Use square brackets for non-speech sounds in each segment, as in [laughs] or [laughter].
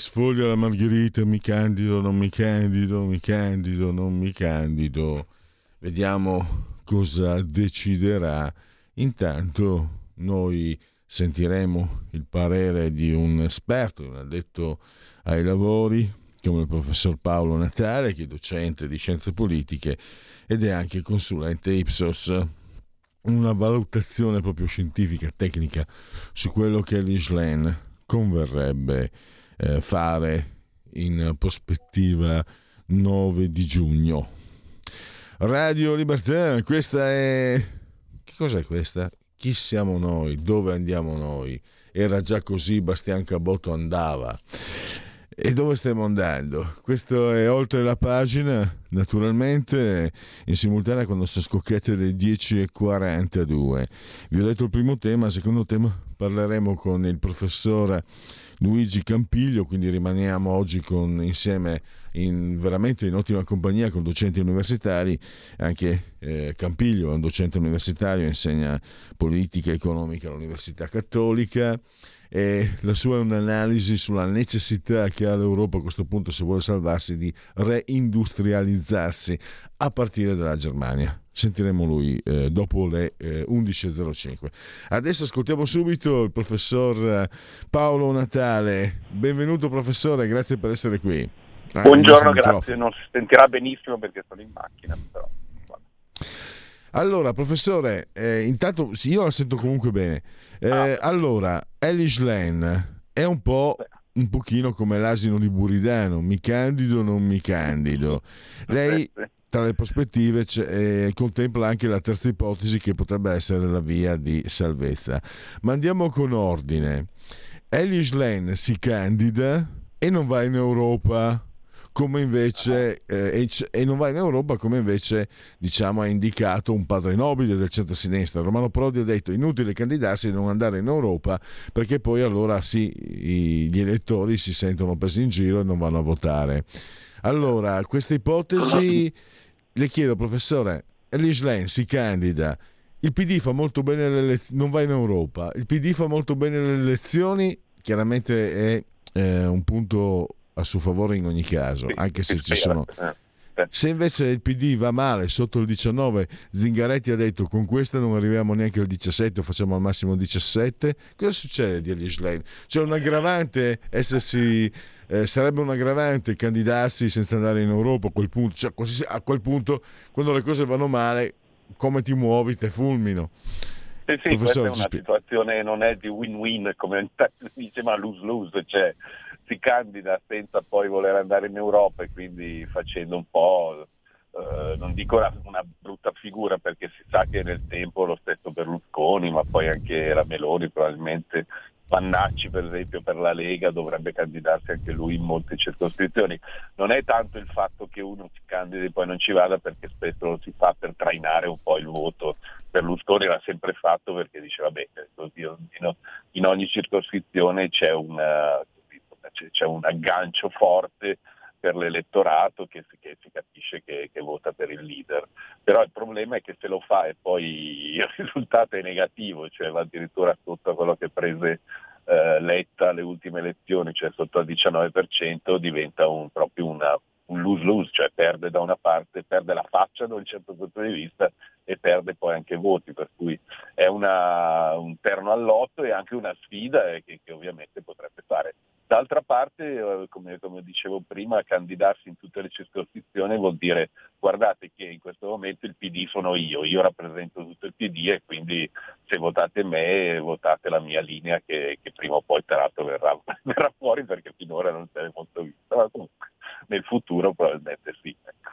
Sfoglia la margherita, mi candido, non mi candido, mi candido, non mi candido. Vediamo cosa deciderà. Intanto noi sentiremo il parere di un esperto, un addetto ai lavori, come il professor Paolo Natale, che è docente di scienze politiche ed è anche consulente Ipsos. Una valutazione proprio scientifica, tecnica su quello che l'Islen converrebbe eh, fare in prospettiva 9 di giugno. Radio Libertà, questa è... Che cos'è questa? Chi siamo noi? Dove andiamo noi? Era già così, Bastian Cabotto andava. E dove stiamo andando? Questo è oltre la pagina, naturalmente in simultanea quando sono scocchiate le 10.42. Vi ho detto il primo tema, il secondo tema parleremo con il professore Luigi Campiglio, quindi rimaniamo oggi con, insieme in, veramente in ottima compagnia con docenti universitari, anche eh, Campiglio è un docente universitario, insegna politica economica all'Università Cattolica e la sua è un'analisi sulla necessità che ha l'Europa a questo punto, se vuole salvarsi, di reindustrializzarsi a partire dalla Germania sentiremo lui eh, dopo le eh, 11.05. Adesso ascoltiamo subito il professor eh, Paolo Natale. Benvenuto professore, grazie per essere qui. Ah, Buongiorno, grazie. Non si sentirà benissimo perché sono in macchina. Però. Allora, professore, eh, intanto sì, io la sento comunque bene. Eh, ah. Allora, Elish Lane è un po' un pochino come l'asino di Buridano, mi candido o non mi candido. Lei tra le prospettive eh, contempla anche la terza ipotesi che potrebbe essere la via di salvezza. Ma andiamo con ordine. Elish Lane si candida e non va in Europa come invece eh, e, non va in Europa come invece diciamo ha indicato un padre nobile del centro-sinistra. Romano Prodi ha detto inutile candidarsi e non andare in Europa perché poi allora sì gli elettori si sentono presi in giro e non vanno a votare. Allora questa ipotesi le chiedo, professore, l'Islen si candida, il PD fa molto bene le elezioni, non va in Europa, il PD fa molto bene le elezioni, chiaramente è eh, un punto a suo favore in ogni caso, sì, anche se ci sono... Eh, se invece il PD va male sotto il 19, Zingaretti ha detto con questa non arriviamo neanche al 17, facciamo al massimo il 17, cosa succede di Elish C'è un aggravante essersi eh, sarebbe un aggravante candidarsi senza andare in Europa a quel punto, cioè, a quel punto quando le cose vanno male come ti muovi te fulmino. Sì, sì, questa è una situazione, non è di win-win come [laughs] dice ma lose-lose, cioè si candida senza poi voler andare in Europa e quindi facendo un po', eh, non dico una, una, brutta figura perché si sa che nel tempo lo stesso Berlusconi, ma poi anche era Meloni probabilmente Pannacci per esempio per la Lega dovrebbe candidarsi anche lui in molte circoscrizioni. Non è tanto il fatto che uno si candidi e poi non ci vada perché spesso lo si fa per trainare un po' il voto. Berlusconi l'ha sempre fatto perché diceva vabbè, in ogni circoscrizione c'è, una, c'è un aggancio forte per l'elettorato che che si capisce che, che, vota per il leader. Però il problema è che se lo fa e poi [laughs] il risultato è negativo, cioè va addirittura sotto quello che prese eh, Letta alle ultime elezioni, cioè sotto al 19%, diventa un, proprio una, un lose-lose, cioè perde da una parte, perde la faccia da un certo punto di vista e perde poi anche voti, per cui è una, un terno all'otto e anche una sfida che, che ovviamente potrebbe fare. D'altra parte, eh, come, come, dicevo prima, candidarsi in tutte le circoscrizioni vuol dire guardate che in questo momento il PD sono io, io rappresento tutto il PD e quindi se votate me votate la mia linea che, che prima o poi peraltro verrà, [laughs] verrà, fuori perché finora non si è molto vista, ma comunque nel futuro probabilmente sì. Ecco.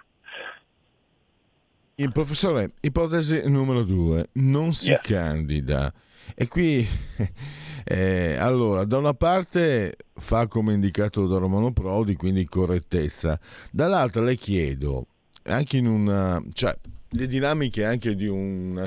Il professore, ipotesi numero due, non si yeah. candida. E qui, [laughs] eh, allora, da una parte fa come indicato da Romano Prodi, quindi correttezza, dall'altra le chiedo, anche in una... Cioè, le dinamiche anche di,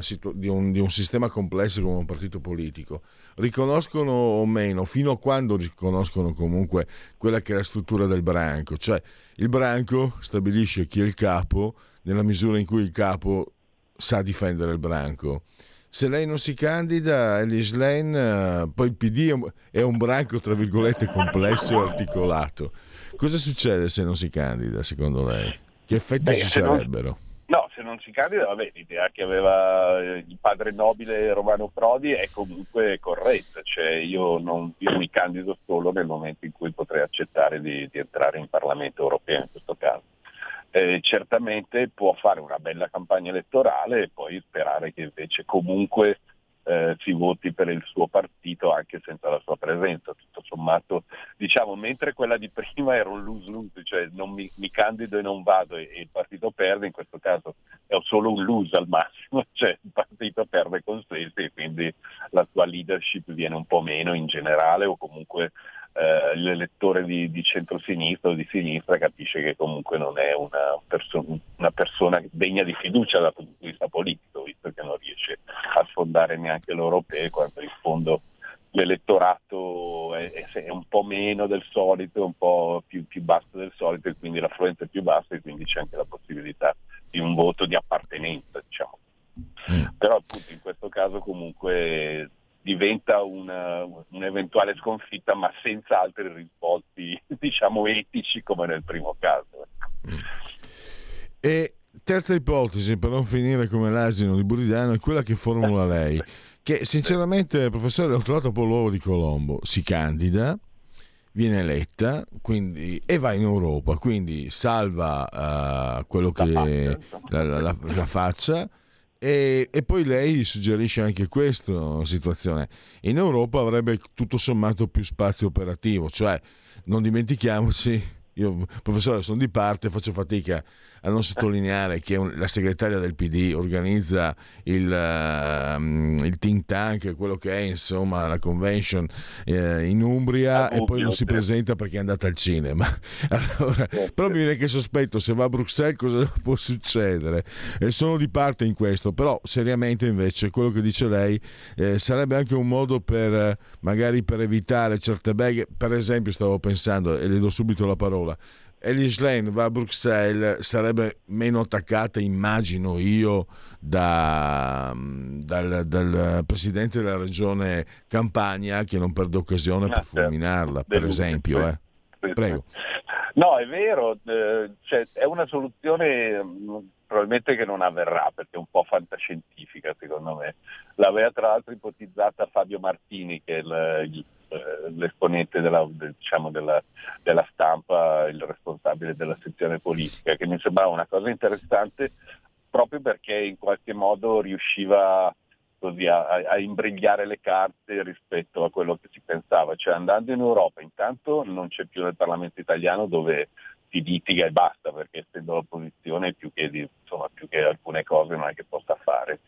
situ- di, un, di, un, sistema complesso come un partito politico riconoscono o meno, fino a quando riconoscono comunque quella che è la struttura del branco, cioè il branco stabilisce chi è il capo nella misura in cui il capo sa difendere il branco. Se lei non si candida, Elis Lane, uh, poi il PD è un branco, tra virgolette, complesso e articolato. Cosa succede se non si candida, secondo lei? Che effetti Beh, ci sarebbero? Non, no, se non si candida, vabbè, l'idea che aveva eh, il padre nobile Romano Prodi è comunque corretta. Cioè, io, non, io mi candido solo nel momento in cui potrei accettare di, di entrare in Parlamento europeo, in questo caso eh, certamente può fare una bella campagna elettorale e poi sperare che invece comunque eh, si voti per il suo partito anche senza la sua presenza. Tutto sommato, diciamo, mentre quella di prima era un lose-lose, cioè non mi, mi candido e non vado e, e, il partito perde, in questo caso è solo un lose al massimo, [laughs] cioè il partito perde consensi e quindi la sua leadership viene un po' meno in generale o comunque eh, l'elettore di, di centrosinistra o di sinistra capisce che comunque non è una, perso- una, persona degna di fiducia dal punto di vista politico, a sfondare neanche l'europeo, quando in fondo l'elettorato è, è, un po' meno del solito, un po' più, più basso del solito e quindi l'affluenza è più bassa e quindi c'è anche la possibilità di un voto di appartenenza. Diciamo. Mm. Però appunto in questo caso comunque diventa una, un'eventuale sconfitta ma senza altri risvolti [laughs] diciamo etici come nel primo caso. E terza ipotesi, per non finire come l'asino di Buridano, è quella che formula lei, che sinceramente, professore, l'ho trovato un po' l'uovo di Colombo, si candida, viene eletta quindi, e va in Europa, quindi salva uh, quello che la, la, la, la faccia. E, e, poi lei suggerisce anche questa situazione. In Europa avrebbe tutto sommato più spazio operativo, cioè non dimentichiamoci, io professore sono di parte, faccio fatica a non sottolineare che la segretaria del PD organizza il, uh, il think tank, quello che è insomma la convention uh, in Umbria ah, e poi non si presenta perché è andata al cinema. [laughs] Allora, però mi viene che sospetto se va a Bruxelles cosa [laughs] può succedere. E sono di parte in questo, però seriamente invece quello che dice lei eh, sarebbe anche un modo per magari per evitare certe beghe, per esempio stavo pensando e le do subito la parola Elish Lane va a Bruxelles sarebbe meno attaccata, immagino io, da, dal, dal, presidente della regione Campania che non perde occasione per ah, certo. fulminarla, per esempio. Eh. Prego. No, è vero, eh, cioè, è una soluzione mm, probabilmente che non avverrà perché è un po' fantascientifica secondo me. L'aveva tra l'altro ipotizzata Fabio Martini che è il, il eh, l'esponente della, diciamo della, della, stampa, il responsabile della sezione politica, che mi sembrava una cosa interessante proprio perché in qualche modo riusciva così a, a, imbrigliare le carte rispetto a quello che si pensava. Cioè andando in Europa intanto non c'è più nel Parlamento italiano dove si litiga e basta, perché essendo l'opposizione più che, insomma, più che alcune cose non è che possa fare.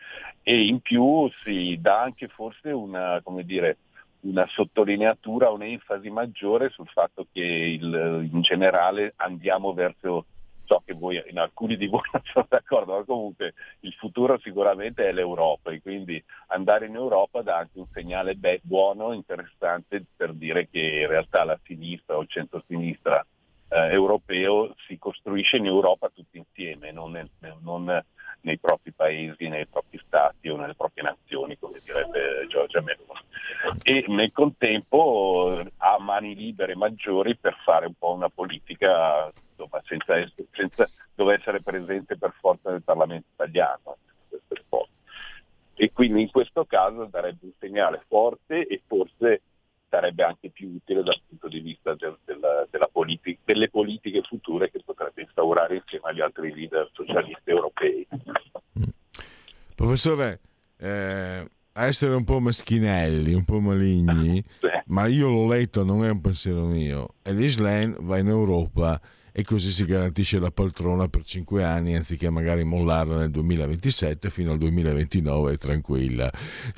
E in più si dà anche forse una, come dire, una sottolineatura, un'enfasi maggiore sul fatto che il, in generale andiamo verso, so che voi, in alcuni di voi [laughs] non sono d'accordo, ma comunque il futuro sicuramente è l'Europa e quindi andare in Europa dà anche un segnale be- buono, interessante per dire che in realtà la sinistra o il centro-sinistra eh, europeo si costruisce in Europa tutti insieme, non, non nei propri paesi, nei propri stati o nelle proprie nazioni, come direbbe Giorgia Meloni. E nel contempo ha mani libere maggiori per fare un po' una politica insomma, senza, essere, senza dover essere presente per forza nel Parlamento italiano. E quindi in questo caso darebbe un segnale forte e forse sarebbe anche più utile dal punto di vista del, del, della politica, delle politiche future che potrebbe instaurare insieme agli altri leader socialisti europei. Professore, eh, a essere un po' meschinelli, un po' maligni, [laughs] sì. ma io l'ho letto, non è un pensiero mio. Elish Lane va in Europa e così si garantisce la poltrona per cinque anni anziché magari mollarla nel 2027 fino al 2029 tranquilla.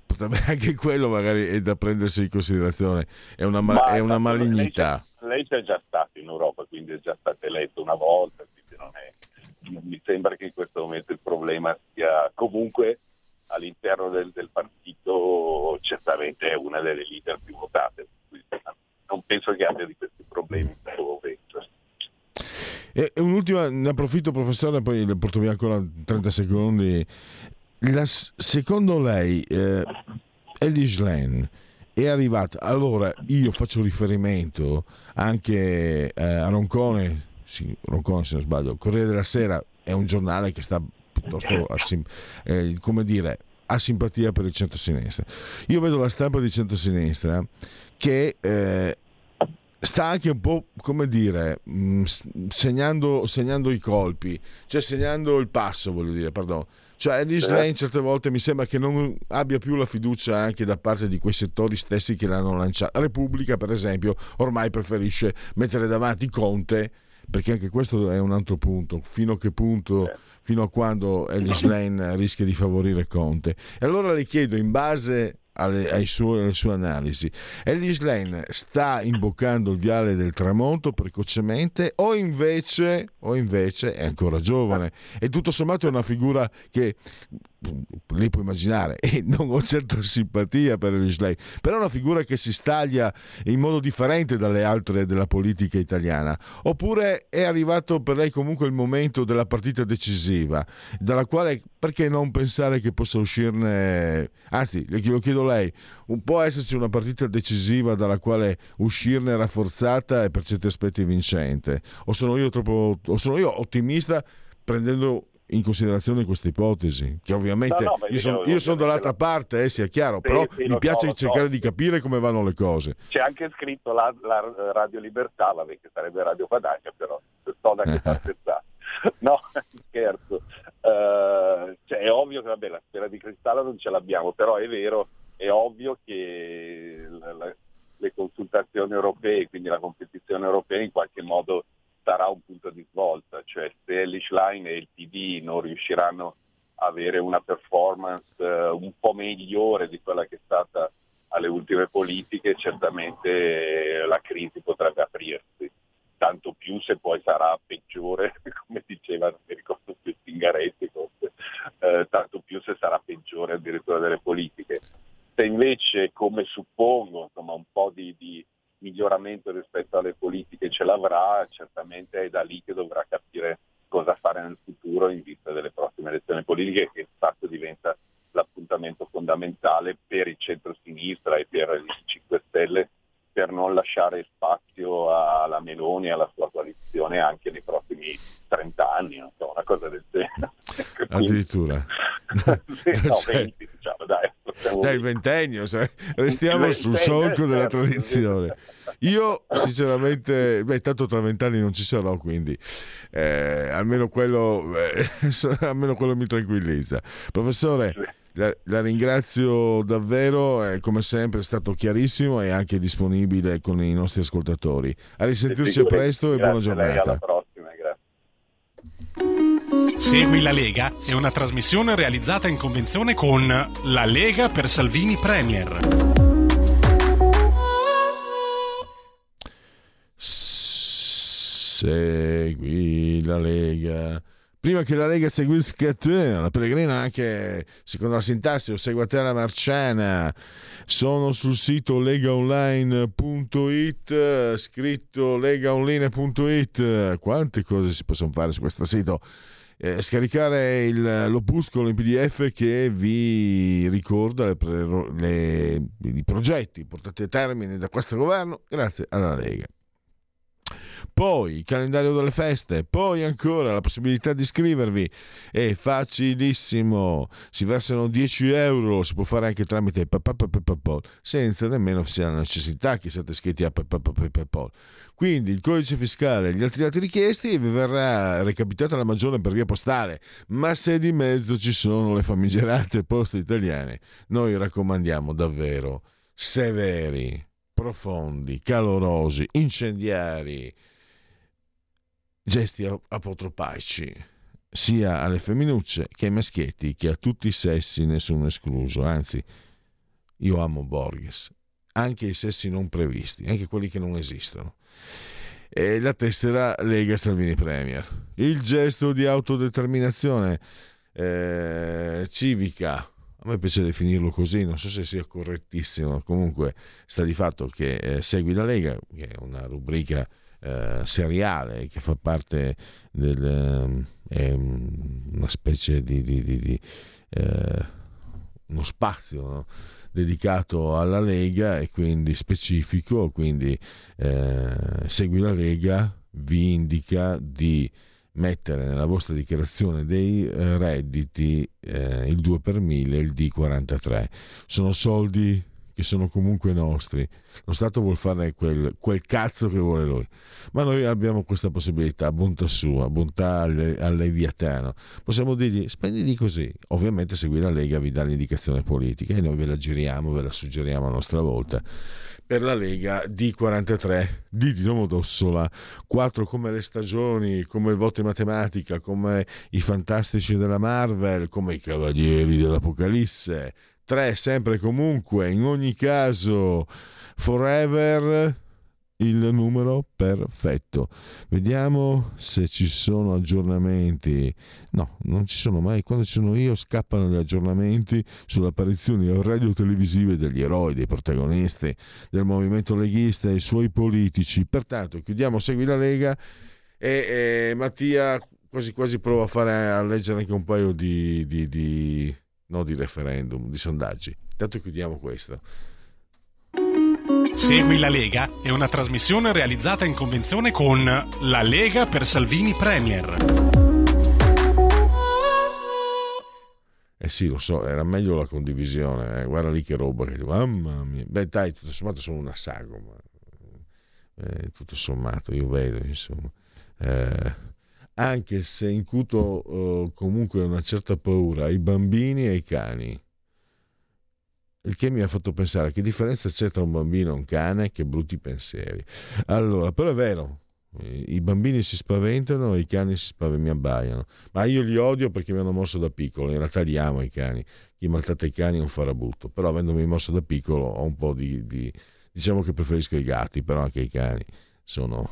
Potrebbe [laughs] anche quello magari è da prendersi in considerazione, è una, ma, è una malignità. Lei, lei c'è già stato in Europa, quindi è già stato eletto una volta, quindi non, è, mi sembra che in questo momento il problema sia comunque all'interno del, del partito certamente è una delle leader più votate, non penso che abbia di questi problemi in questo momento. E un'ultima, ne approfitto professore, poi le porto via ancora 30 secondi. La, secondo lei eh, Eddie Lane è arrivata, allora io faccio riferimento anche eh, a Roncone, sì, Roncone se non sbaglio, Corriere della Sera è un giornale che sta piuttosto a, eh, come dire, ha simpatia per il centro-sinistra. Io vedo la stampa di centro-sinistra che eh, sta anche un po', come dire, mm, segnando, segnando, i colpi, cioè segnando il passo, voglio dire, perdono. Cioè Alice Lane certe volte mi sembra che non abbia più la fiducia anche da parte di quei settori stessi che l'hanno lanciata. Repubblica, per esempio, ormai preferisce mettere davanti Conte, perché anche questo è un altro punto. Fino a che punto, fino a quando Alice Lane rischia di favorire Conte. E allora le chiedo, in base alle, suoi, alle, sue analisi. Ellis Lane sta imboccando il viale del tramonto precocemente o invece, o invece è ancora giovane e tutto sommato è una figura che lei può immaginare, e non ho certo simpatia per Ellis Lane, però è una figura che si staglia in modo differente dalle altre della politica italiana. Oppure è arrivato per lei comunque il momento della partita decisiva, dalla quale perché non pensare che possa uscirne, anzi, le chiedo lei, un po' esserci una partita decisiva dalla quale uscirne rafforzata e per certi aspetti vincente? O sono io troppo, o sono io ottimista prendendo in considerazione questa ipotesi, che ovviamente no, no, io, sono, io sono dall'altra la... parte, eh, sia chiaro, sì, però sì, mi piace so, cercare so. di capire come vanno le cose. C'è anche scritto la, la Radio Libertà, vabbè, che sarebbe Radio Padagna, però sto da che [laughs] scherzare. no, [laughs] scherzo. Uh, cioè, è ovvio che vabbè, la sfera di cristallo non ce l'abbiamo, però è vero, è ovvio che la, la, le consultazioni europee, quindi la competizione europea in qualche modo sarà un punto di svolta, cioè se Elish Line e il PD non riusciranno a avere una performance uh, un po' migliore di quella che è stata alle ultime politiche, certamente la crisi potrebbe aprirsi, tanto più se poi sarà peggiore, [laughs] come diceva, mi ricordo più Zingaretti, eh, tanto più se sarà peggiore addirittura delle politiche. Se invece, come suppongo, insomma, un po' di, di miglioramento rispetto alle politiche ce l'avrà, certamente è da lì che dovrà capire cosa fare nel futuro in vista delle prossime elezioni politiche che infatti diventa l'appuntamento fondamentale per il centro-sinistra e per i 5 Stelle per non lasciare spazio alla Meloni e alla sua coalizione anche nei prossimi 30 anni, non so, una cosa del genere. Addirittura. [laughs] sì, no, [laughs] 20, diciamo, dai. Il ventennio, restiamo il sul solco della certo, tradizione. Io sinceramente, beh, tanto tra vent'anni non ci sarò, quindi eh, almeno, quello, eh, [laughs] almeno quello mi tranquillizza. Professore, la, la, ringrazio davvero, eh, come sempre è stato chiarissimo e anche disponibile con i nostri ascoltatori. A risentirci a presto e buona giornata. Segui la Lega è una trasmissione realizzata in convenzione con La Lega per Salvini Premier. Segui la Lega. Prima che la Lega seguisca te, la Pellegrina anche secondo la sintassi o segua te la Marciana sono sul sito legaonline.it scritto legaonline.it quante cose si possono fare su questo sito eh, scaricare il, l'opuscolo in pdf che vi ricorda le, le, i progetti portati a termine da questo governo grazie alla Lega poi il calendario delle feste, poi ancora la possibilità di iscrivervi. È facilissimo, si versano 10 euro, si può fare anche tramite PayPal, senza nemmeno sia la necessità che siate iscritti a PayPal. Quindi il codice fiscale e gli altri dati richiesti vi verrà recapitata la maggiore per via postale, ma se di mezzo ci sono le famigerate poste italiane, noi raccomandiamo davvero severi, profondi, calorosi, incendiari, gesti apotropaici, sia alle femminucce che ai maschietti, che a tutti i sessi, nessuno escluso. Anzi, io amo Borges, anche i sessi non previsti, anche quelli che non esistono e la tessera Lega Salvini Premier. Il gesto di autodeterminazione eh, civica, a me piace definirlo così, non so se sia correttissimo, comunque sta di fatto che eh, Segui la Lega, che è una rubrica eh, seriale che fa parte del... Eh, una specie di... di, di, di eh, uno spazio no? Dedicato alla Lega e quindi specifico, quindi eh, segui la Lega vi indica di mettere nella vostra dichiarazione dei eh, redditi eh, il 2 per 1000 e il D43. Sono soldi che sono comunque nostri. Lo Stato vuole fare quel, quel, cazzo che vuole lui, ma noi abbiamo questa possibilità, bontà sua, bontà al, al Leviatano. Possiamo dirgli spendili così. Ovviamente seguire la Lega vi dà l'indicazione politica e noi ve la giriamo, ve la suggeriamo a nostra volta. Per la Lega D43 di Dino Dossola, 4 come le stagioni, come il voto in matematica, come i fantastici della Marvel, come i cavalieri dell'Apocalisse 3 sempre comunque, in ogni caso, forever il numero perfetto. Vediamo se ci sono aggiornamenti. No, non ci sono mai. Quando ci sono io scappano gli aggiornamenti sulle apparizioni radio-televisive degli eroi, dei protagonisti del movimento leghista e i suoi politici. Pertanto chiudiamo Segui la Lega e, e Mattia quasi quasi prova a, fare, a leggere anche un paio di, di, di no di referendum, di sondaggi. Intanto chiudiamo questo. Segui la Lega è una trasmissione realizzata in convenzione con La Lega per Salvini Premier. Eh sì, lo so, era meglio la condivisione. Eh. Guarda lì che roba che mamma mia. Beh, dai, tutto sommato sono una sagoma. Eh, tutto sommato, io vedo, insomma. Eh, anche se incuto uh, comunque una certa paura ai bambini e ai cani. Il che mi ha fatto pensare che differenza c'è tra un bambino e un cane, che brutti pensieri. Allora, però è vero, i bambini si spaventano e i cani si spaventano, mi abbaiano. Ma io li odio perché mi hanno mosso da piccolo, in realtà li amo i cani. Chi maltratta i cani è un farabutto, però avendomi mosso da piccolo ho un po' di... di diciamo che preferisco i gatti, però anche i cani sono,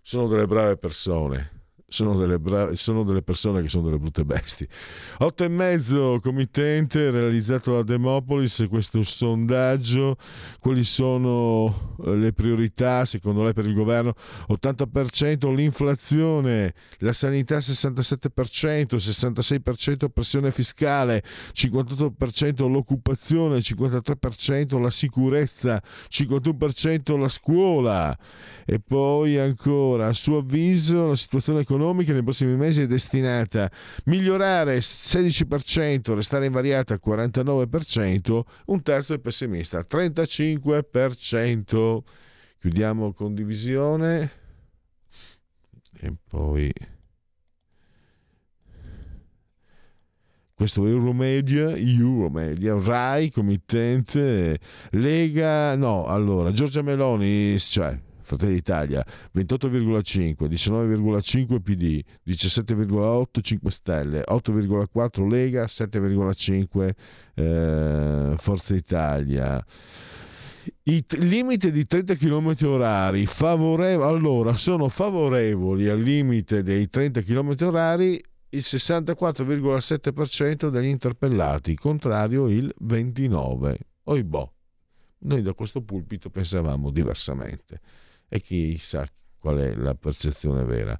sono delle brave persone sono delle, bra- sono delle persone che sono delle brutte bestie. 8 e mezzo committente realizzato da Demopolis, questo sondaggio, quali sono eh, le priorità secondo lei per il governo? 80% l'inflazione, la sanità 67%, 66% pressione fiscale, 58% l'occupazione, 53% la sicurezza, 51% la scuola e poi ancora a suo avviso la situazione economica economica nei prossimi mesi è destinata a migliorare 16%, restare invariata al 49%, un terzo è pessimista, 35%. Chiudiamo condivisione e poi questo è Euromedia, Euromedia, RAI, committente, Lega, no, allora, Giorgia Meloni, cioè Fratelli d'Italia 28,5, 19,5 PD, 17,8 5 Stelle, 8,4 Lega, 7,5 eh, Forza Italia. I t- limite di 30 km orari favorevoli, allora sono favorevoli al limite dei 30 km orari il 64,7% degli interpellati, contrario il 29%. Oibò, noi da questo pulpito pensavamo diversamente e chissà qual è la percezione vera.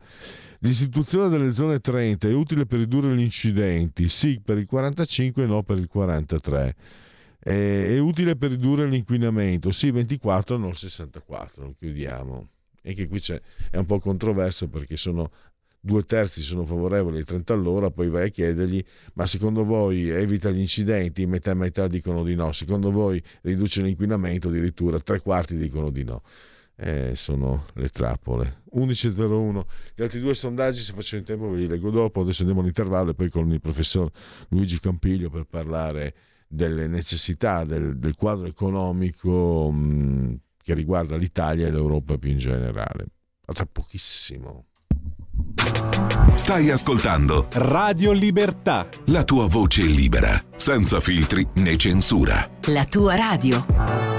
L'istituzione delle zone 30 è utile per ridurre gli incidenti, sì per il 45 no per il 43. È utile per ridurre l'inquinamento, sì 24 no 64, chiudiamo. E anche qui è un po' controverso perché sono due terzi sono favorevoli ai 30 all'ora, poi vai a chiedergli, ma secondo voi evita gli incidenti? Metà e metà dicono di no, secondo voi riduce l'inquinamento? Addirittura tre quarti dicono di no. Eh, sono le trappole. 11.01. Gli altri due sondaggi, se faccio in tempo, ve li leggo dopo. Adesso andiamo all'intervallo e poi con il professor Luigi Campiglio per parlare delle necessità del, del quadro economico mh, che riguarda l'Italia e l'Europa più in generale. A tra pochissimo. Stai ascoltando Radio Libertà. La tua voce libera, senza filtri né censura. La tua radio.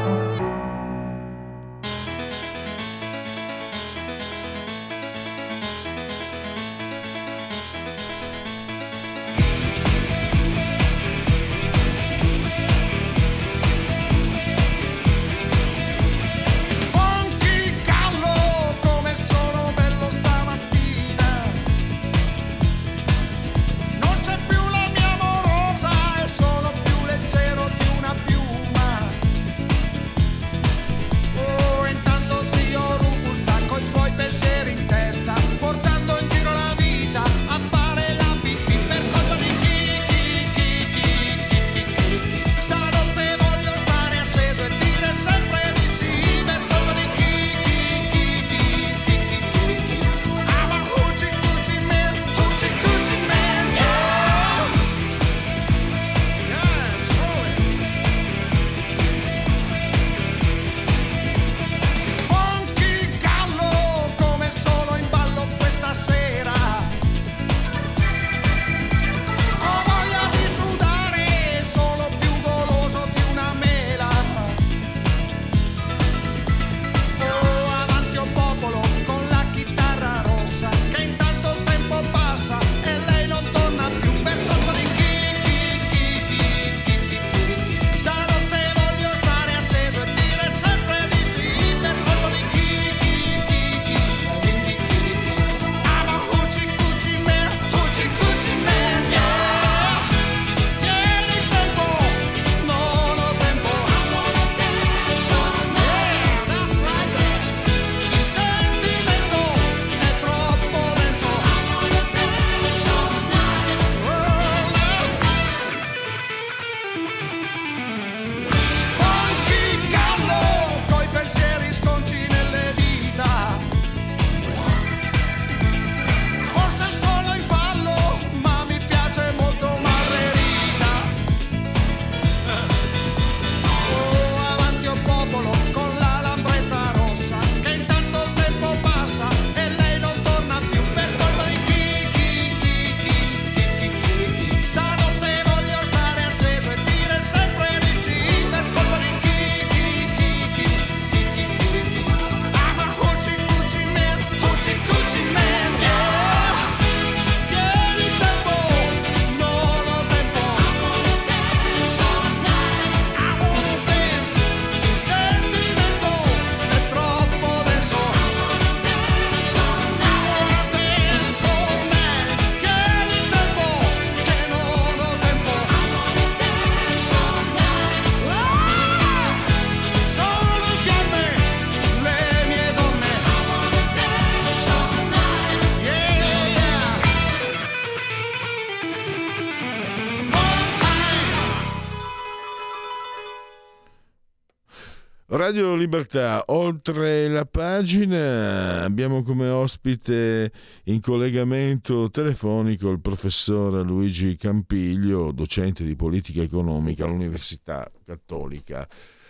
Radio Libertà, oltre la pagina abbiamo come ospite in collegamento telefonico il professor Luigi Campiglio, docente di politica economica all'Università Cattolica.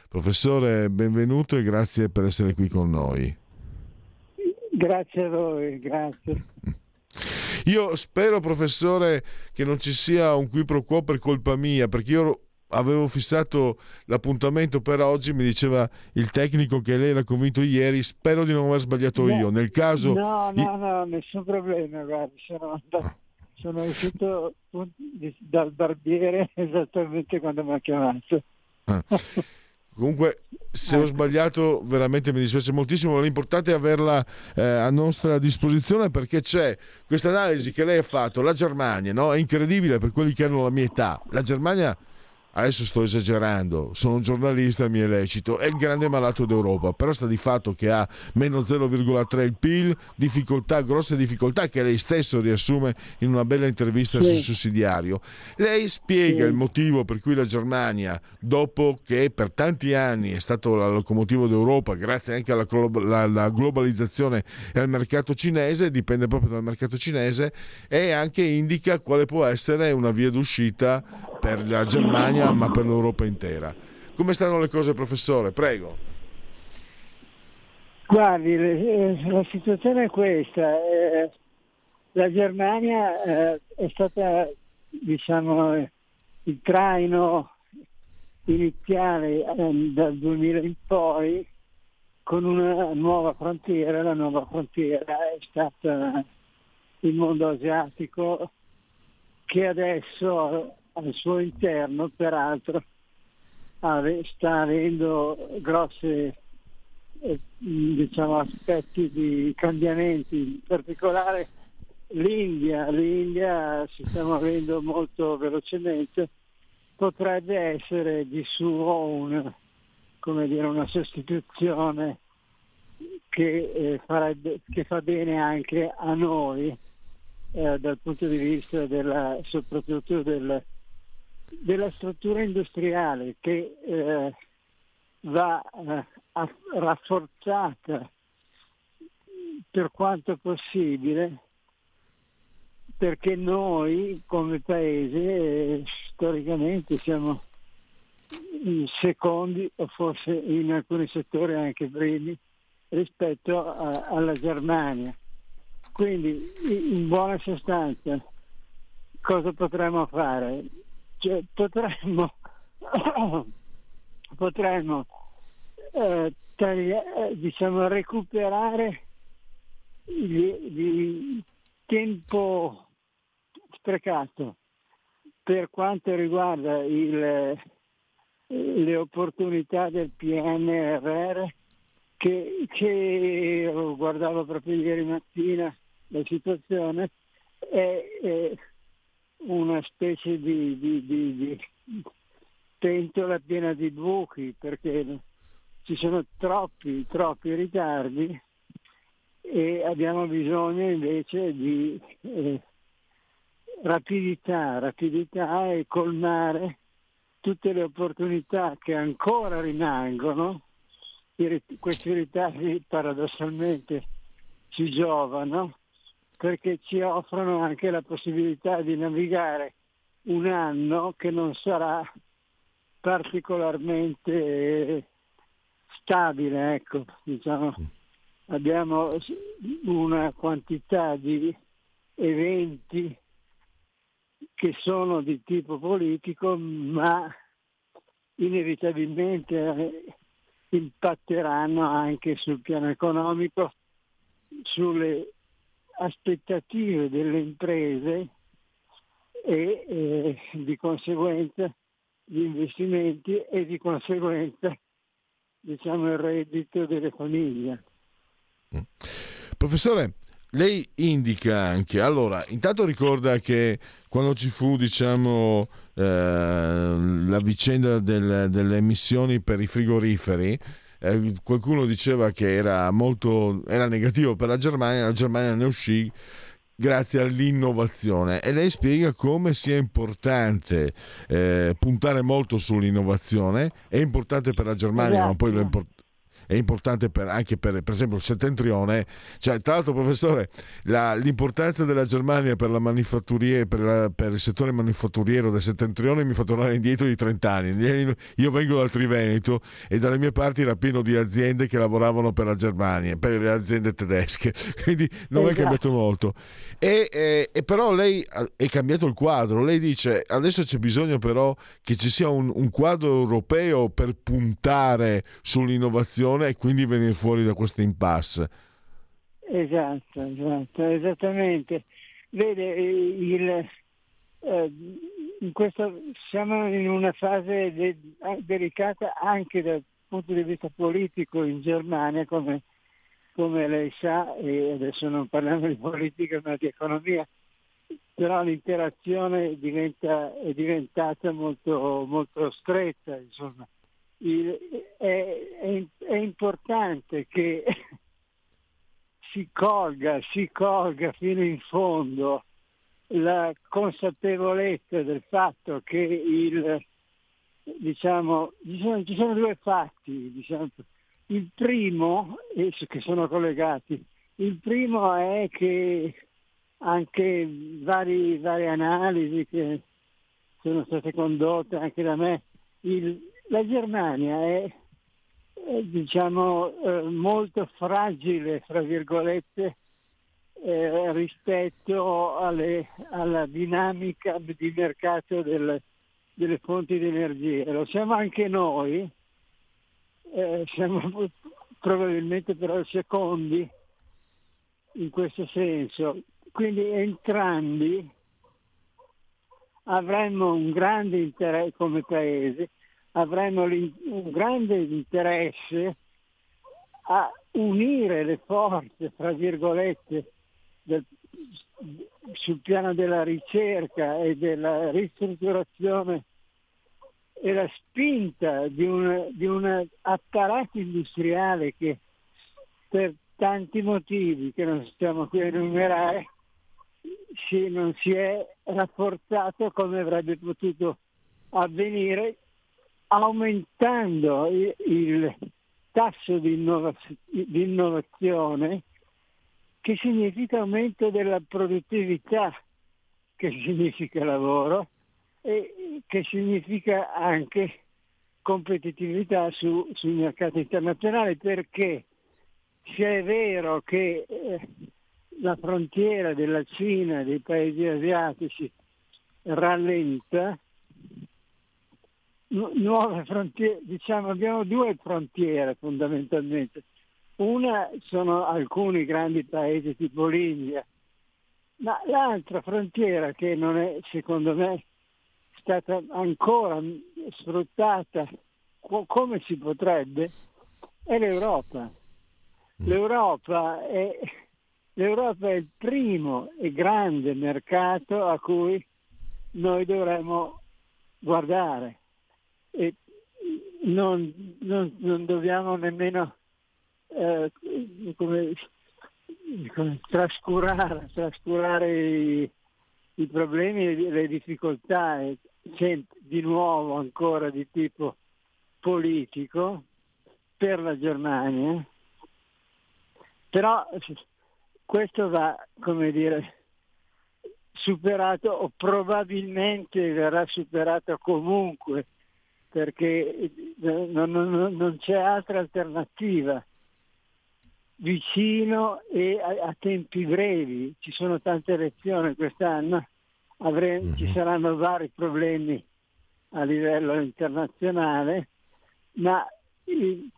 Professore, benvenuto e grazie per essere qui con noi. Grazie a voi, grazie. Io spero, professore, che non ci sia un qui pro quo per colpa mia, perché io avevo fissato l'appuntamento per oggi, mi diceva il tecnico che lei era convinto ieri, spero di non aver sbagliato no, io. Nel caso... No, no, no, nessun problema, guardi, sono, ah. sono uscito dal barbiere [laughs] esattamente quando mi ha chiamato. Ah. Comunque, se ho ecco. sbagliato, veramente mi dispiace moltissimo. L'importante è averla eh, a nostra disposizione perché c'è questa analisi che lei ha fatto. La Germania no? è incredibile per quelli che hanno la mia età. La Germania adesso sto esagerando, sono un giornalista, mi è lecito, è il grande malato d'Europa, però sta di fatto che ha meno 0,3 il PIL, difficoltà, grosse difficoltà che lei stesso riassume in una bella intervista sì. sul sussidiario. Lei spiega sì. il motivo per cui la Germania, dopo che per tanti anni è stato la locomotiva d'Europa, grazie anche alla, alla globalizzazione e al mercato cinese, dipende proprio dal mercato cinese, e anche indica quale può essere una via d'uscita per la Germania ma per l'Europa intera. Come stanno le cose professore? Prego. Guardi, eh, la situazione è questa. Eh, la Germania eh, è stata diciamo, il traino iniziale dal 2000 in poi con una nuova frontiera, la nuova frontiera è stata il mondo asiatico che adesso al suo interno peraltro sta avendo grossi eh, diciamo, aspetti di cambiamenti, in particolare l'India, l'India si sta muovendo molto velocemente, potrebbe essere di suo un, dire, una sostituzione che, eh, farebbe, che fa bene anche a noi eh, dal punto di vista della, soprattutto del, della struttura industriale che eh, va eh, rafforzata per quanto possibile perché noi come paese eh, storicamente siamo secondi o forse in alcuni settori anche primi rispetto a, alla Germania. Quindi in buona sostanza cosa potremmo fare? Cioè, potremmo, [coughs] potremmo eh, taglia, eh, diciamo, recuperare il tempo sprecato per quanto riguarda il, le opportunità del PNRR che, che guardavo proprio ieri mattina la situazione è, è una specie di, di, di, di, pentola piena di buchi perché ci sono troppi, troppi ritardi e abbiamo bisogno invece di eh, rapidità, rapidità e colmare tutte le opportunità che ancora rimangono. Questi ritardi paradossalmente ci giovano perché ci offrono anche la possibilità di navigare un anno che non sarà particolarmente stabile, ecco, diciamo. abbiamo una quantità di eventi che sono di tipo politico, ma inevitabilmente impatteranno anche sul piano economico, sulle aspettative delle imprese e eh, di conseguenza gli investimenti e di conseguenza diciamo, il reddito delle famiglie. Mm. Professore, lei indica anche, allora, intanto ricorda che quando ci fu, diciamo, eh, la vicenda del, delle emissioni per i frigoriferi, eh, qualcuno diceva che era molto era negativo per la Germania, la Germania ne uscì grazie all'innovazione e lei spiega come sia importante eh, puntare molto sull'innovazione, è importante per la Germania, esatto. ma poi lo, esatto. È importante per, anche per, per esempio il settentrione. Cioè, tra l'altro, professore, la, l'importanza della Germania per, la per, la, per, il settore manifatturiero del settentrione mi fa tornare indietro di 30 anni. Io vengo dal Triveneto e dalle mie parti era pieno di aziende che lavoravano per la Germania, per le aziende tedesche, [laughs] quindi non esatto. è cambiato molto. E, e, e, però lei è cambiato il quadro, lei dice adesso c'è bisogno però che ci sia un, un quadro europeo per puntare sull'innovazione soluzione e quindi venire fuori da questo impasse. Esatto, esatto, esattamente. Vede, il, eh, in questo, siamo in una fase de, delicata anche dal punto di vista politico in Germania, come, come lei sa, e adesso non parliamo di politica ma di economia, però l'interazione diventa, è diventata molto, molto stretta. Insomma. Il, è, è, è importante che [laughs] si colga, si colga fino in fondo la consapevolezza del fatto che il, diciamo, ci sono, ci sono due fatti, diciamo. il primo, che sono collegati, il primo è che anche vari, varie analisi che sono state condotte anche da me, il, la Germania è, è diciamo, eh, molto fragile, fra virgolette, eh, rispetto alle, alla dinamica di mercato del, delle fonti di energia. Lo siamo anche noi, eh, siamo probabilmente però secondi in questo senso. Quindi entrambi avremmo un grande interesse come paese, avremmo un grande interesse a unire le forze, fra virgolette, del, sul piano della ricerca e della ristrutturazione e la spinta di un, di un apparato industriale che per tanti motivi che non stiamo qui a enumerare si, non si è rafforzato come avrebbe potuto avvenire aumentando il, tasso di, innovaz- di innovazione che significa aumento della produttività, che significa lavoro e che significa anche competitività su, sul mercato internazionale perché se è vero che eh, la frontiera della Cina e dei paesi asiatici rallenta, nuove frontiere, diciamo abbiamo due frontiere fondamentalmente, una sono alcuni grandi paesi tipo l'India, ma l'altra frontiera che non è, secondo me, stata ancora sfruttata co- come si potrebbe, è l'Europa. Mm. L'Europa è, L'Europa è il primo e grande mercato a cui noi dovremmo guardare e non, non, non dobbiamo nemmeno eh, come, come trascurare, trascurare i, i, problemi e le difficoltà, di nuovo ancora di tipo politico per la Germania, però questo va, come dire, superato o probabilmente verrà superato comunque perché non, non, non c'è altra alternativa vicino e a, a, tempi brevi. Ci sono tante elezioni quest'anno, Avremo, mm-hmm. ci mhm. saranno vari problemi a livello internazionale, ma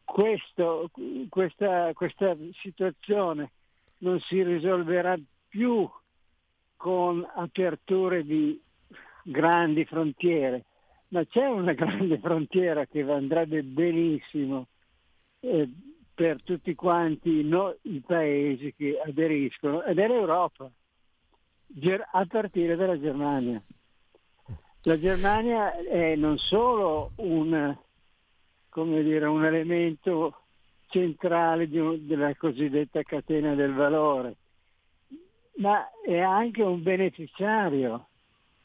questo, questa, questa situazione non si risolverà più con aperture di grandi frontiere, ma c'è una [laughs] grande frontiera che andrebbe benissimo eh, per tutti quanti no, i paesi che aderiscono ed è l'Europa, a partire dalla Germania. La Germania è non solo un, dire, un elemento centrale un, della cosiddetta catena del valore, ma è anche un beneficiario,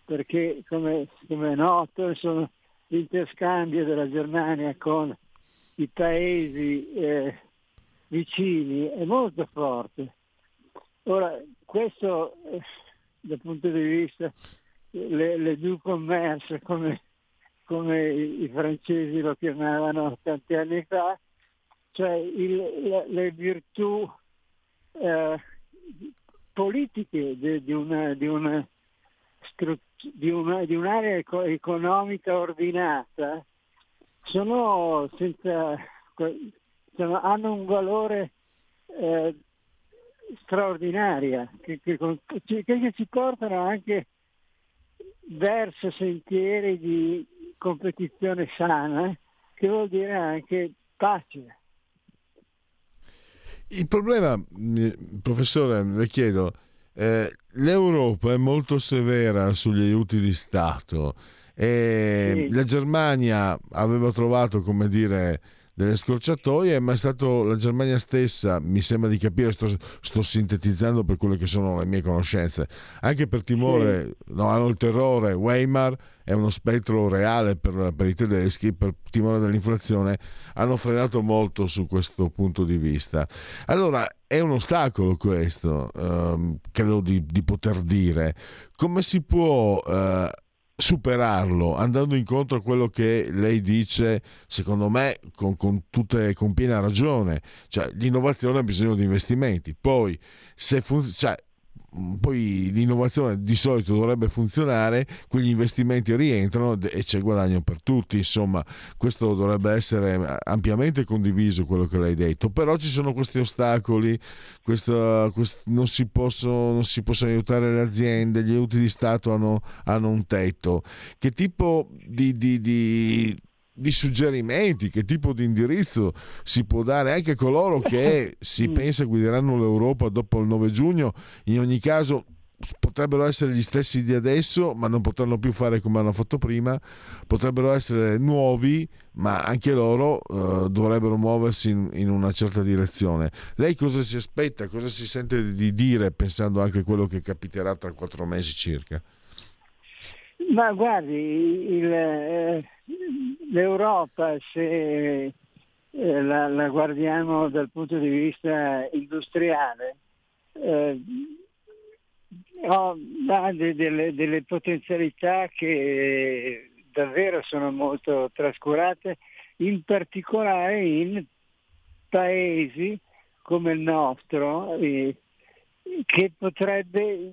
perché come, come è noto insomma, l'interscambio della Germania con i paesi eh, vicini è molto forte. Ora, questo eh, dal punto di vista le, le commerce, come, come i, i francesi lo chiamavano tanti anni fa, cioè il, le, le, virtù eh, politiche di, di, una, di, una, di, una, di un'area economica ordinata sono senza, sono, hanno un valore eh, straordinario che, che, che, ci portano anche verso sentieri di competizione sana, che vuol dire anche pace. Il problema, professore, le chiedo, eh, l'Europa è molto severa sugli aiuti di Stato e sì. la Germania aveva trovato, come dire, delle scorciatoie, ma è stato la Germania stessa, mi sembra di capire, sto, sto sintetizzando per quelle che sono le mie conoscenze, anche per timore, sì. no, hanno il terrore, Weimar è uno spettro reale per, per, i tedeschi, per timore dell'inflazione, hanno frenato molto su questo punto di vista. Allora è un ostacolo questo, ehm, credo di, di, poter dire. Come si può... Eh, superarlo andando incontro a quello che lei dice secondo me con, con, tutte, con piena ragione. Cioè l'innovazione ha bisogno di investimenti. Poi se funziona cioè, poi l'innovazione di solito dovrebbe funzionare, quegli investimenti rientrano e c'è guadagno per tutti, insomma questo dovrebbe essere ampiamente condiviso quello che lei detto, però ci sono questi ostacoli, questo, questo, non, si possono, non, si possono, aiutare le aziende, gli aiuti di Stato hanno, hanno un tetto, che tipo di, di, di di suggerimenti, che tipo di indirizzo si può dare anche a coloro che si mm. pensa guideranno l'Europa dopo il 9 giugno, in ogni caso potrebbero essere gli stessi di adesso, ma non potranno più fare come hanno fatto prima, potrebbero essere nuovi, ma anche loro uh, dovrebbero muoversi in, in, una certa direzione. Lei cosa si aspetta, cosa si sente di dire pensando anche a quello che capiterà tra quattro mesi circa? Ma guardi, il, eh, l'Europa se eh, la, la, guardiamo dal punto di vista industriale eh, ha delle, delle potenzialità che davvero sono molto trascurate, in particolare in paesi come il nostro, eh, che potrebbe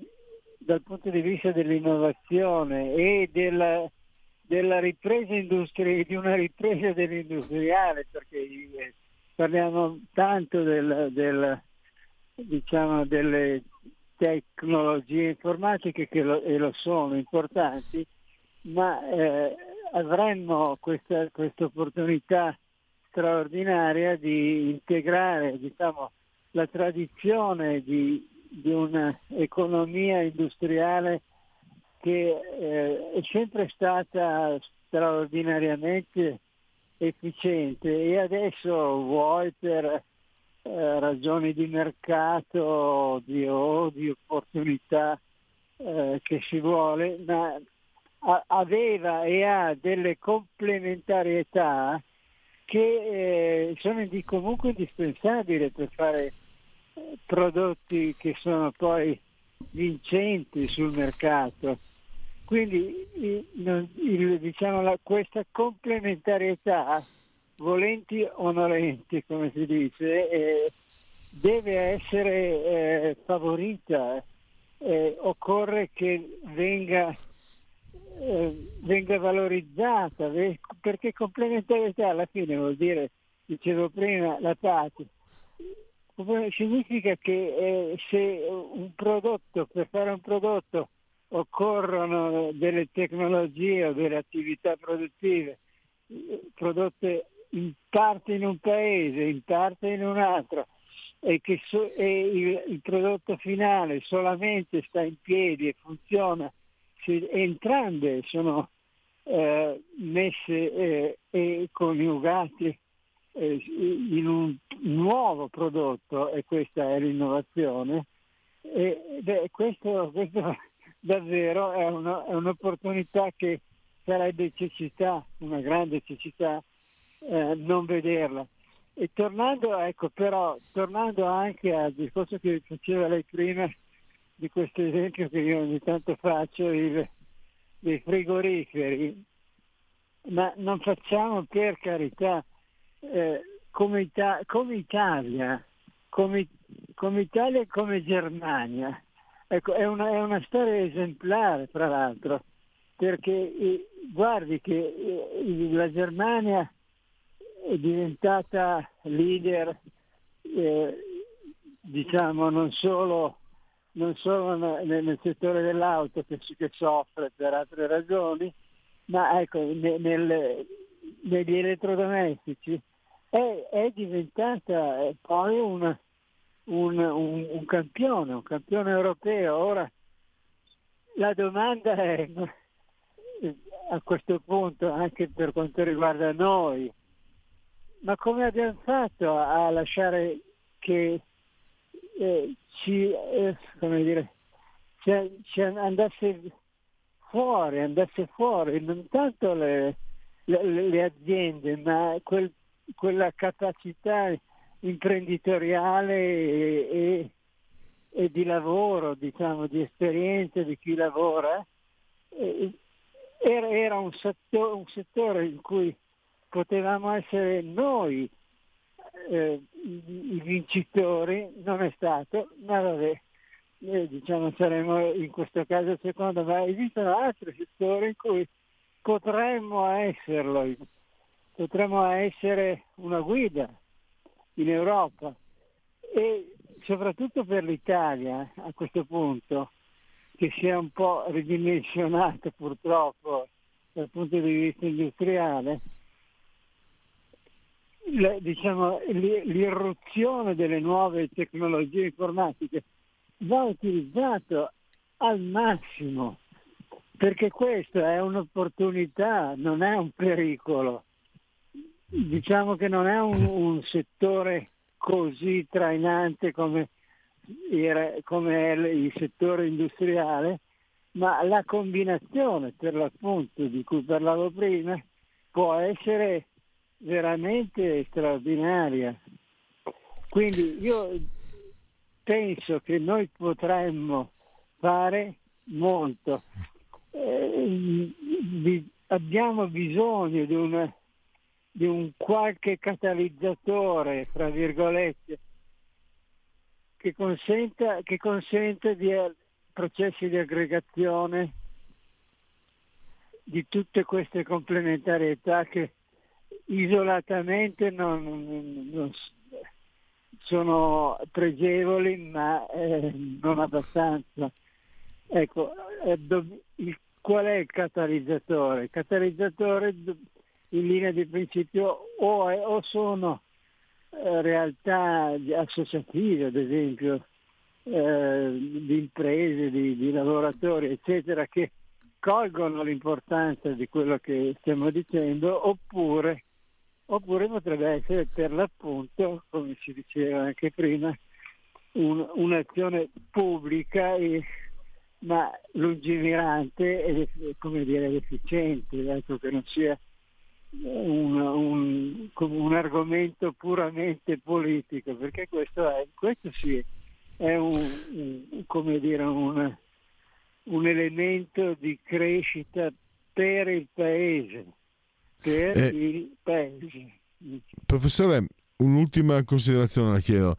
dal punto di vista dell'innovazione e della, della ripresa industriale, di una ripresa dell'industriale, perché eh, parliamo tanto del, del, diciamo, delle tecnologie informatiche che lo, e lo sono importanti, ma eh, avremmo questa, questa opportunità straordinaria di integrare diciamo, la tradizione di di un'economia industriale che eh, è sempre stata straordinariamente efficiente e adesso vuoi per eh, ragioni di mercato di, o di opportunità eh, che si vuole, ma a, aveva e ha delle complementarietà che eh, sono di, comunque indispensabili per fare prodotti che sono poi vincenti sul mercato. Quindi il, diciamo, la, questa complementarietà, volenti o nolenti, come si dice, eh, deve essere eh, favorita. Eh, occorre che venga, eh, venga valorizzata, perché complementarietà alla fine vuol dire, dicevo prima, la pace significa che eh, se un prodotto, per fare un prodotto occorrono delle tecnologie o delle attività produttive prodotte in parte in un paese, in parte in un altro e che so, e il, il, prodotto finale solamente sta in piedi e funziona, se entrambe sono eh, messe eh, e coniugate eh, in un nuovo prodotto e questa è l'innovazione. E, beh, questo, questo, [laughs] davvero è, una, è, un'opportunità che sarebbe cecità, una grande cecità, eh, non vederla. E tornando, ecco, però, tornando anche al discorso che faceva lei prima, di questo esempio che io ogni tanto faccio, il, dei frigoriferi, ma non facciamo per carità eh, come, Ita- come, Italia, come, come, Italia e come Germania. Ecco, è una, è una storia esemplare, tra l'altro, perché eh, guardi che eh, la Germania è diventata leader, eh, diciamo, non solo, non solo nel, nel, settore dell'auto che, che, soffre per altre ragioni, ma ecco, nel, nel, negli elettrodomestici è, è diventata poi una, un, un, un campione, un campione europeo. Ora la domanda è a questo punto anche per quanto riguarda noi, ma come abbiamo fatto a lasciare che eh, ci, eh, dire, ci, ci, andasse fuori, andasse fuori non tanto le, le, le aziende, ma quel, quella capacità imprenditoriale e, e, e, di lavoro, diciamo, di esperienza di chi lavora, era, era un, settore, un, settore, in cui potevamo essere noi eh, i vincitori, non è stato, ma vabbè, eh, diciamo saremo in questo caso secondo, ma esistono altri settori in cui potremmo esserlo, potremmo essere una guida in Europa e soprattutto per l'Italia a questo punto che si è un po' ridimensionata [laughs] purtroppo dal punto di vista industriale, la, diciamo, l'irruzione delle nuove tecnologie informatiche va utilizzato al massimo perché questa è un'opportunità, non è un pericolo. Diciamo che non è un, un settore così trainante come, era, come è il settore industriale, ma la combinazione per l'appunto di cui parlavo prima può essere veramente straordinaria. Quindi io penso che noi potremmo fare molto eh, abbiamo bisogno di un, di un qualche catalizzatore, fra virgolette, che consenta, che consenta di eh, processi di aggregazione di tutte queste complementarietà che isolatamente non, non sono pregevoli ma eh, non abbastanza. Ecco, eh, il, qual è il catalizzatore? Il catalizzatore in linea di principio o, è, o sono eh, realtà associative, ad esempio, eh, di imprese, di, di lavoratori, eccetera, che colgono l'importanza di quello che stiamo dicendo, oppure, oppure potrebbe essere per l'appunto, come si diceva anche prima, un, un'azione pubblica e ma lungimirante e come dire efficiente, ecco, che non sia un, un, un, argomento puramente politico, perché questo, è, questo sì è un, come dire, un, un elemento di crescita per il paese, per eh, il paese. Professore, un'ultima considerazione la chiedo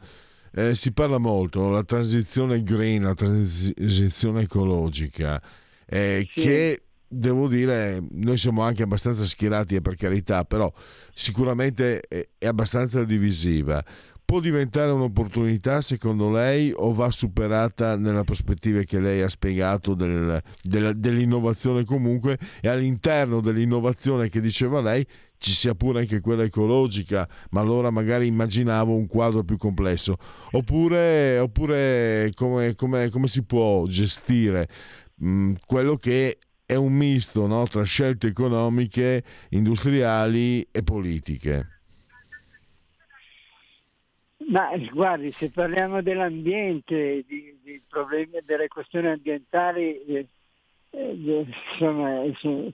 eh, si parla molto della transizione green, la transizione ecologica, eh, sì. che devo dire, noi siamo anche abbastanza schierati, eh, per carità, però sicuramente è, abbastanza divisiva può diventare un'opportunità secondo lei o va superata nella prospettiva che lei ha spiegato del, del, dell'innovazione comunque e all'interno dell'innovazione che diceva lei ci sia pure anche quella ecologica, ma allora magari immaginavo un quadro più complesso. Oppure, oppure come, come, come, si può gestire quello che è un misto no? tra scelte economiche, industriali e politiche? Ma guardi, se parliamo dell'ambiente, di, di problemi, delle questioni ambientali, eh, eh, insomma, eh,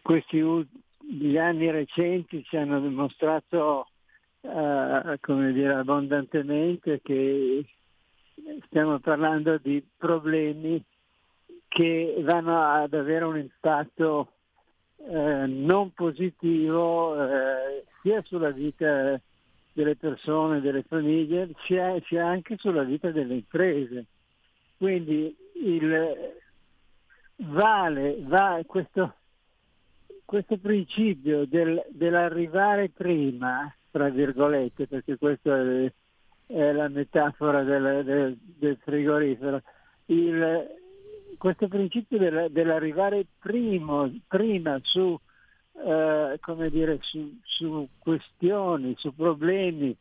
questi gli anni recenti ci hanno dimostrato, eh, come dire, abbondantemente che stiamo parlando di problemi che vanno ad avere un impatto eh, non positivo eh, sia sulla vita delle persone, delle famiglie, sia, sia anche sulla vita delle imprese. Quindi il, vale, vale questo, questo, principio del, dell'arrivare prima, tra virgolette, perché questa è, è, la metafora del, del, del frigorifero, il, questo principio del, dell'arrivare primo, prima su eh, dire, su, su, questioni, su problemi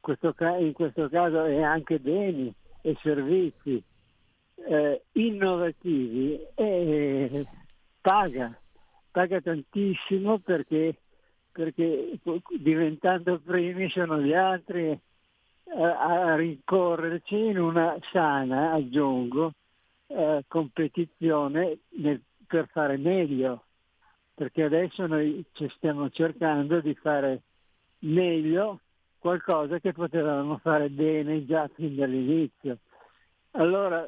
questo, in questo caso e anche beni e servizi eh, innovativi, eh, paga, paga tantissimo perché, perché diventando primi sono gli altri eh, a rincorrerci in una sana, aggiungo, eh, competizione nel, per fare meglio, perché adesso noi ci stiamo cercando di fare meglio qualcosa che potevamo fare bene già fin dall'inizio. Allora,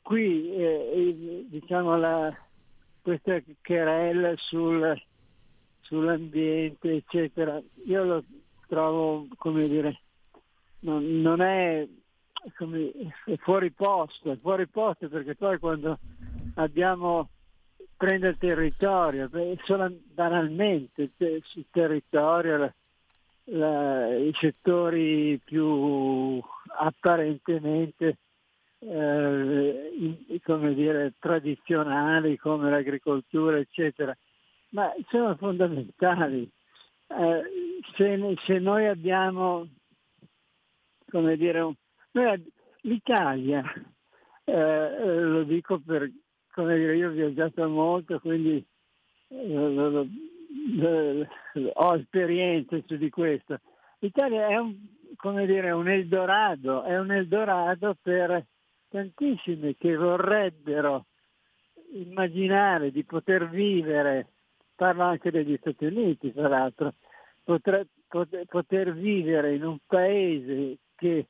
qui eh, diciamo la, questa querela sul, sull'ambiente, eccetera, io lo trovo, come dire, non, non è, come, è fuori posto, è fuori posto perché poi quando abbiamo prende il territorio, solo banalmente sul territorio la, la, i settori più apparentemente eh, in, come dire, tradizionali come l'agricoltura, eccetera, ma sono fondamentali. Eh, se, se, noi abbiamo, come dire, un, l'Italia, eh, lo dico per, come dire, io ho viaggiato molto, quindi eh, ho esperienze su di questo. L'Italia è un, come dire, un Eldorado, è un Eldorado per tantissime che vorrebbero immaginare di poter vivere, parlo anche degli Stati Uniti tra l'altro, poter, poter vivere in un paese che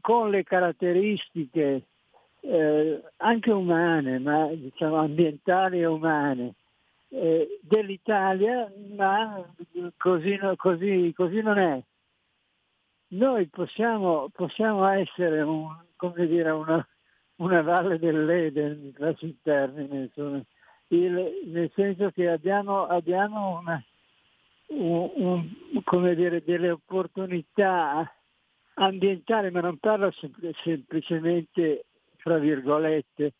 con le caratteristiche eh, anche umane, ma diciamo ambientali e umane, eh, dell'Italia, ma così, così, così non è. Noi possiamo, possiamo essere un, dire, una, una, valle dell'Eden, passo il termine, insomma, il, nel senso che abbiamo, abbiamo una, un, un, dire, delle opportunità ambientali, ma non parlo sem- semplicemente, fra virgolette,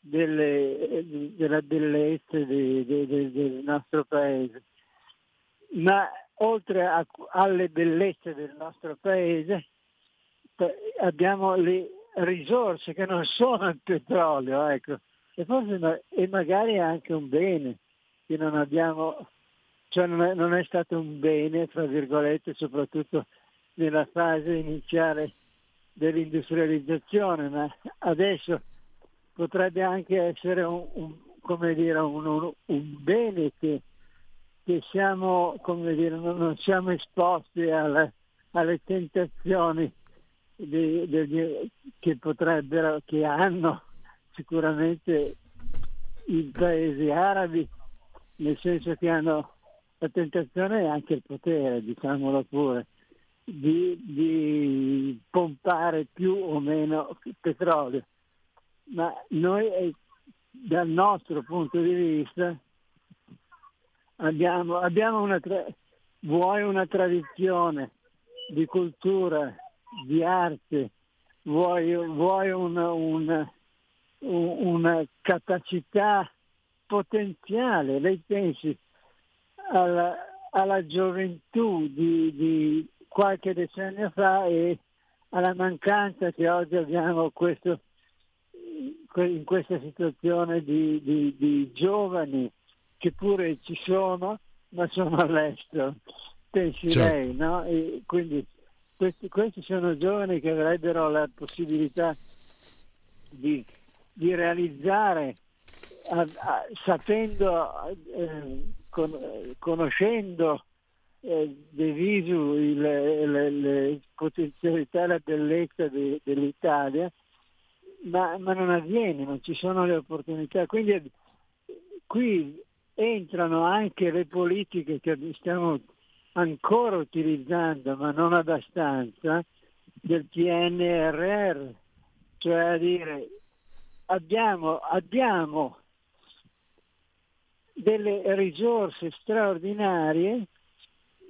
delle, della bellezza de, de, de, del nostro paese, ma oltre a, alle bellezze del nostro paese, abbiamo le risorse che non sono il petrolio, ecco, e, forse, e magari anche un bene che non abbiamo, cioè non è, non è stato un bene, tra virgolette, soprattutto nella fase iniziale dell'industrializzazione, ma adesso potrebbe anche essere un, un, dire, un, un bene che che siamo, dire, non siamo esposti alle, alle tentazioni di, di, che potrebbero, che hanno sicuramente i paesi arabi, nel senso che hanno la tentazione e anche il potere, diciamolo pure, di, di pompare più o meno petrolio. Ma noi, dal nostro punto di vista, abbiamo, abbiamo una, tra- vuoi una tradizione di cultura, di arte, vuoi, vuoi una, una, una, capacità potenziale, lei pensi alla, alla gioventù di, di, qualche decennio fa e alla mancanza che oggi abbiamo questo, in questa situazione di, di, di giovani che pure ci sono, ma sono all'estero. Pensi certo. lei, no? E quindi questi, questi, sono giovani che avrebbero la possibilità di, di realizzare, a, a, sapendo, eh, con, conoscendo eh, de visu le, le, le, potenzialità e la bellezza de, dell'Italia, ma, ma, non avviene, non ci sono le opportunità. Quindi qui entrano anche le politiche che stiamo ancora utilizzando, ma non abbastanza, del PNRR, cioè a dire abbiamo, abbiamo delle risorse straordinarie,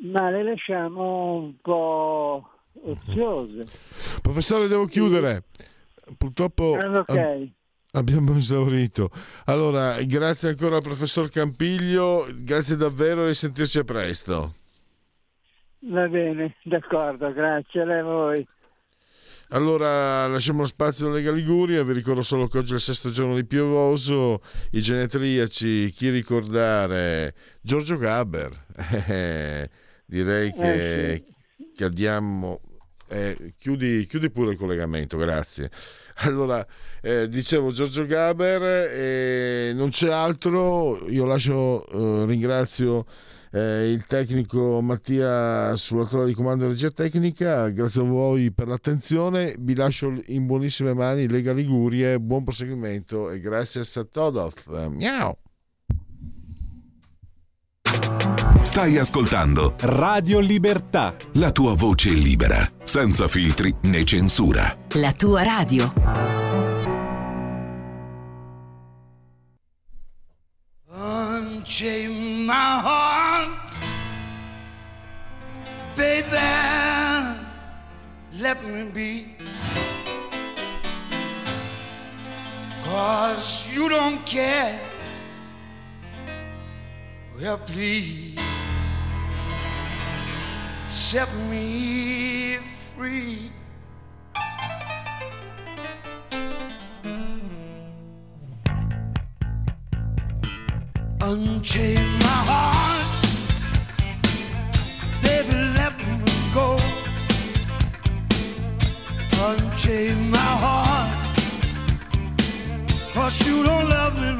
ma le lasciamo un po' oziose. Professore, devo chiudere. Purtroppo... Okay. Abbiamo esaurito. Allora, grazie ancora al professor Campiglio, grazie davvero e sentirci presto. Va bene, d'accordo, grazie a voi. Allora lasciamo lo spazio alla Lega Liguria, vi ricordo solo che oggi è il sesto giorno di piovoso, i genetriaci, chi ricordare? Giorgio Gaber, [laughs] eh, direi che, eh sì. che andiamo... Eh, chiudi, chiudi, pure il collegamento, grazie. [laughs] Allora, eh, dicevo Giorgio Gaber, eh, non c'è altro, io lascio, eh, ringrazio eh, il tecnico Mattia sulla torre di comando di regia tecnica. Grazie a voi per l'attenzione. Vi lascio in buonissime mani Lega Ligurie. Buon proseguimento e grazie a todos. Miau. Stai ascoltando Radio Libertà. La tua voce libera, senza filtri né censura. La tua radio. Unchain my heart, baby. Let me be. Cause you don't care. Well, please set me free. Unchain my heart, baby, let me go. Unchain my heart, cause you don't love me